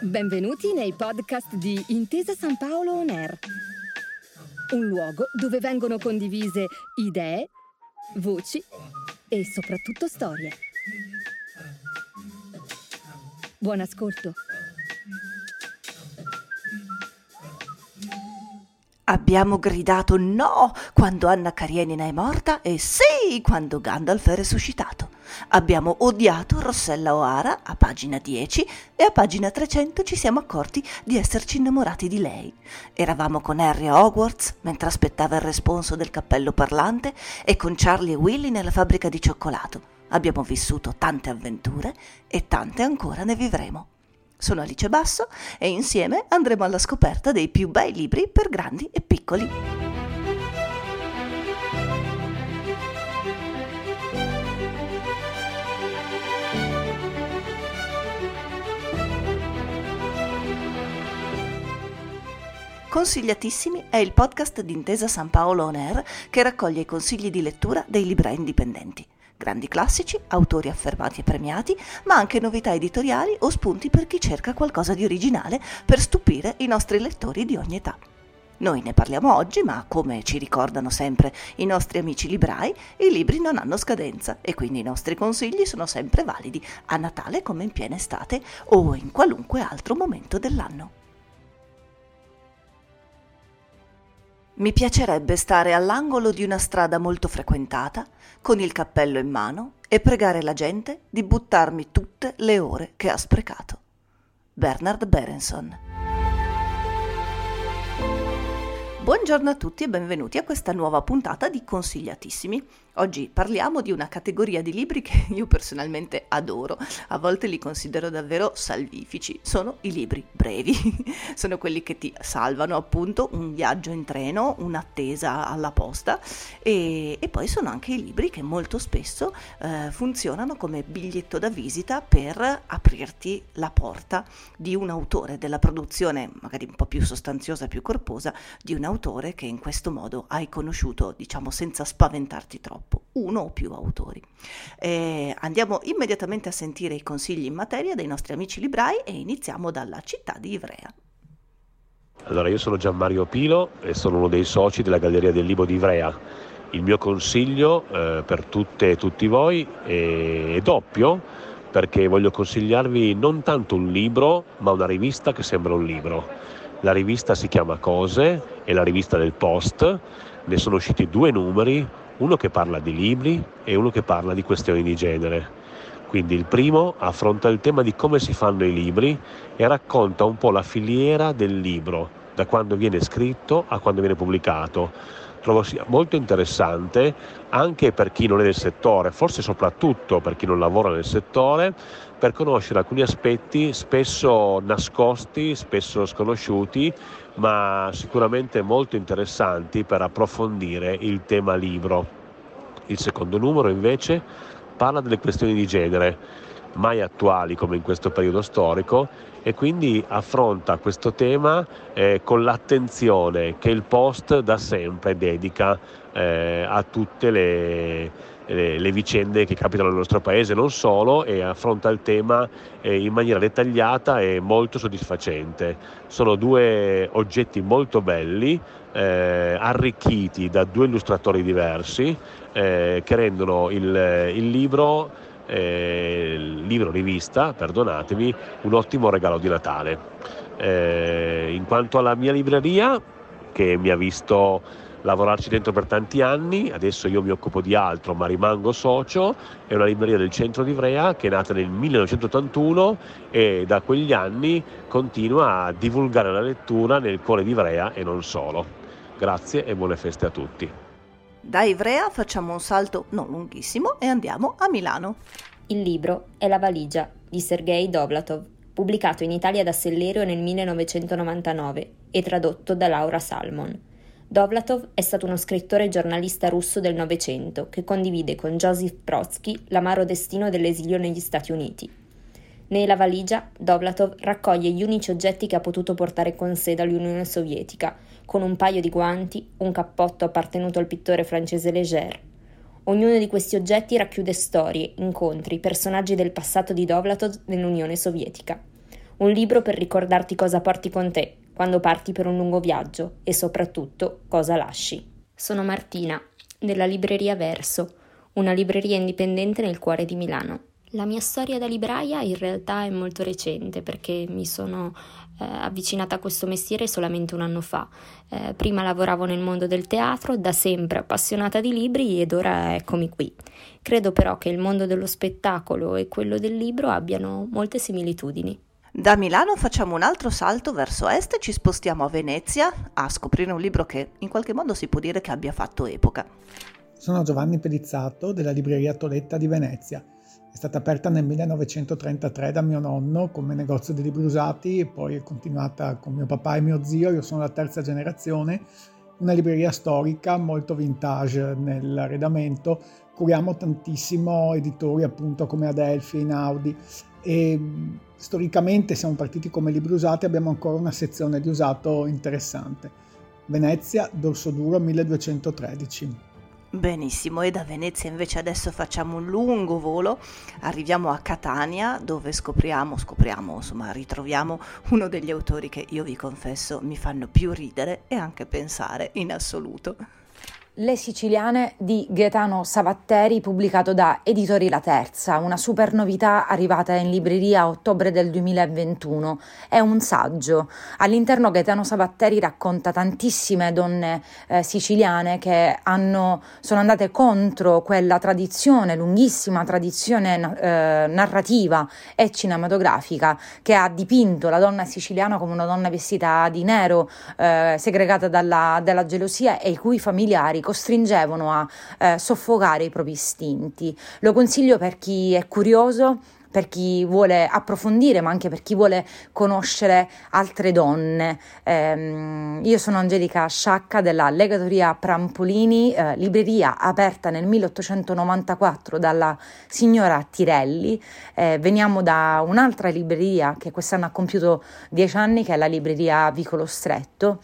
Benvenuti nei podcast di Intesa San Paolo On Air, un luogo dove vengono condivise idee, voci e soprattutto storie. Buon ascolto. Abbiamo gridato no quando Anna Karenina è morta e sì quando Gandalf è resuscitato. Abbiamo odiato Rossella O'Hara a pagina 10 e a pagina 300 ci siamo accorti di esserci innamorati di lei. Eravamo con Harry a Hogwarts mentre aspettava il responso del cappello parlante e con Charlie e Willy nella fabbrica di cioccolato. Abbiamo vissuto tante avventure e tante ancora ne vivremo. Sono Alice Basso e insieme andremo alla scoperta dei più bei libri per grandi e piccoli. Consigliatissimi è il podcast di Intesa San Paolo On Air che raccoglie i consigli di lettura dei librai indipendenti grandi classici, autori affermati e premiati, ma anche novità editoriali o spunti per chi cerca qualcosa di originale per stupire i nostri lettori di ogni età. Noi ne parliamo oggi, ma come ci ricordano sempre i nostri amici librai, i libri non hanno scadenza e quindi i nostri consigli sono sempre validi a Natale come in piena estate o in qualunque altro momento dell'anno. Mi piacerebbe stare all'angolo di una strada molto frequentata, con il cappello in mano, e pregare la gente di buttarmi tutte le ore che ha sprecato. Bernard Berenson Buongiorno a tutti e benvenuti a questa nuova puntata di Consigliatissimi. Oggi parliamo di una categoria di libri che io personalmente adoro, a volte li considero davvero salvifici. Sono i libri brevi, sono quelli che ti salvano appunto un viaggio in treno, un'attesa alla posta. E, e poi sono anche i libri che molto spesso eh, funzionano come biglietto da visita per aprirti la porta di un autore, della produzione magari un po' più sostanziosa, più corposa di un autore che in questo modo hai conosciuto, diciamo senza spaventarti troppo troppo, uno o più autori. Eh, andiamo immediatamente a sentire i consigli in materia dei nostri amici librai e iniziamo dalla città di Ivrea. Allora, io sono Gianmario Pilo e sono uno dei soci della Galleria del Libro di Ivrea. Il mio consiglio eh, per tutte e tutti voi è, è doppio perché voglio consigliarvi non tanto un libro, ma una rivista che sembra un libro. La rivista si chiama Cose, è la rivista del Post, ne sono usciti due numeri, uno che parla di libri e uno che parla di questioni di genere. Quindi il primo affronta il tema di come si fanno i libri e racconta un po' la filiera del libro, da quando viene scritto a quando viene pubblicato. Trovo sia molto interessante anche per chi non è del settore, forse soprattutto per chi non lavora nel settore, per conoscere alcuni aspetti spesso nascosti, spesso sconosciuti, ma sicuramente molto interessanti per approfondire il tema libro. Il secondo numero invece parla delle questioni di genere, mai attuali come in questo periodo storico, e quindi affronta questo tema eh, con l'attenzione che il post da sempre dedica eh, a tutte le le, le, vicende che capitano nel nostro paese, non solo, e affronta il tema eh, in maniera dettagliata e molto soddisfacente. Sono due oggetti molto belli, eh, arricchiti da due illustratori diversi, eh, che rendono il, il libro, eh, libro rivista, perdonatemi, un ottimo regalo di Natale. Eh, in quanto alla mia libreria, che mi ha visto lavorarci dentro per tanti anni, adesso io mi occupo di altro ma rimango socio, è una libreria del centro di Ivrea che è nata nel 1981 e da quegli anni continua a divulgare la lettura nel cuore di Ivrea e non solo. Grazie e buone feste a tutti. Da Ivrea facciamo un salto non lunghissimo e andiamo a Milano. Il libro è La valigia di Sergei Dovlatov, pubblicato in Italia da Sellerio nel 1999 e tradotto da Laura Salmon. Dovlatov è stato uno scrittore e giornalista russo del Novecento che condivide con Joseph Brodsky l'amaro destino dell'esilio negli Stati Uniti. Nella valigia, Dovlatov raccoglie gli unici oggetti che ha potuto portare con sé dall'Unione Sovietica, con un paio di guanti, un cappotto appartenuto al pittore francese Léger, Ognuno di questi oggetti racchiude storie, incontri, personaggi del passato di Dovlatov nell'Unione Sovietica. Un libro per ricordarti cosa porti con te quando parti per un lungo viaggio e soprattutto cosa lasci. Sono Martina, della libreria Verso, una libreria indipendente nel cuore di Milano. La mia storia da libraia in realtà è molto recente perché mi sono eh, avvicinata a questo mestiere solamente un anno fa. Eh, prima lavoravo nel mondo del teatro, da sempre appassionata di libri ed ora eccomi qui. Credo però che il mondo dello spettacolo e quello del libro abbiano molte similitudini. Da Milano facciamo un altro salto verso est e ci spostiamo a Venezia a scoprire un libro che in qualche modo si può dire che abbia fatto epoca. Sono Giovanni Pelizzato della libreria Toletta di Venezia è stata aperta nel 1933 da mio nonno come negozio di libri usati e poi è continuata con mio papà e mio zio, io sono la terza generazione, una libreria storica molto vintage nell'arredamento, curiamo tantissimo editori appunto come Adelphi, Inaudi e storicamente siamo partiti come libri usati, abbiamo ancora una sezione di usato interessante. Venezia, Dorso Duro 1213. Benissimo, e da Venezia invece adesso facciamo un lungo volo, arriviamo a Catania dove scopriamo, scopriamo, insomma ritroviamo uno degli autori che io vi confesso mi fanno più ridere e anche pensare in assoluto. Le siciliane di Gaetano Savatteri, pubblicato da Editori La Terza, una super novità arrivata in libreria a ottobre del 2021. È un saggio. All'interno Gaetano Savatteri racconta tantissime donne eh, siciliane che hanno, sono andate contro quella tradizione, lunghissima tradizione eh, narrativa e cinematografica che ha dipinto la donna siciliana come una donna vestita di nero, eh, segregata dalla, dalla gelosia e i cui familiari costringevano a eh, soffocare i propri istinti. Lo consiglio per chi è curioso per chi vuole approfondire, ma anche per chi vuole conoscere altre donne. Eh, io sono Angelica Sciacca della Legatoria Prampolini, eh, libreria aperta nel 1894 dalla signora Tirelli. Eh, veniamo da un'altra libreria che quest'anno ha compiuto dieci anni, che è la libreria Vicolo Stretto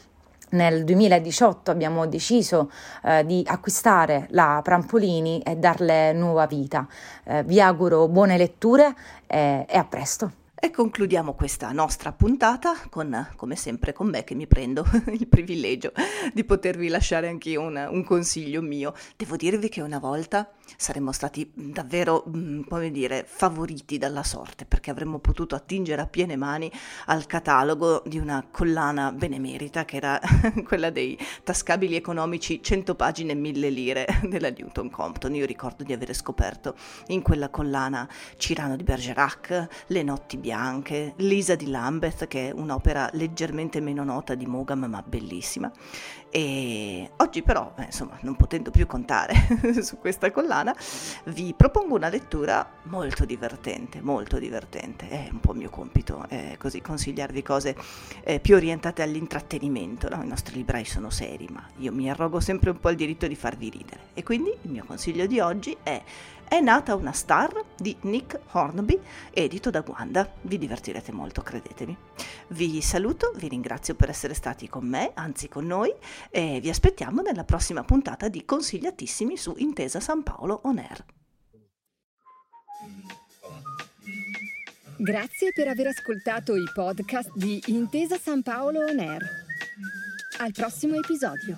nel 2018 abbiamo deciso eh, di acquistare la Prampolini e darle nuova vita. Eh, vi auguro buone letture e, e a presto. E concludiamo questa nostra puntata con, come sempre, con me che mi prendo il privilegio di potervi lasciare anche un, un consiglio mio. Devo dirvi che una volta saremmo stati davvero, mm, come dire, favoriti dalla sorte perché avremmo potuto attingere a piene mani al catalogo di una collana benemerita che era quella dei tascabili economici 100 pagine e 1000 lire della Newton Compton. Io ricordo di avere scoperto in quella collana Cirano di Bergerac, Le notti bianche, Lisa di Lambeth che è un'opera leggermente meno nota di Mogam ma bellissima e oggi però, eh, insomma, non potendo più contare su questa collana, vi propongo una lettura molto divertente, molto divertente. È un po' mio compito, eh, così consigliarvi cose eh, più orientate all'intrattenimento. No? I nostri librai sono seri, ma io mi arrogo sempre un po' il diritto di farvi ridere. E quindi il mio consiglio di oggi è è nata una star di Nick Hornby, edito da Wanda. Vi divertirete molto, credetemi. Vi saluto, vi ringrazio per essere stati con me, anzi con noi, e vi aspettiamo nella prossima puntata di Consigliatissimi su Intesa San Paolo On Air. Grazie per aver ascoltato i podcast di Intesa San Paolo On Air. Al prossimo episodio.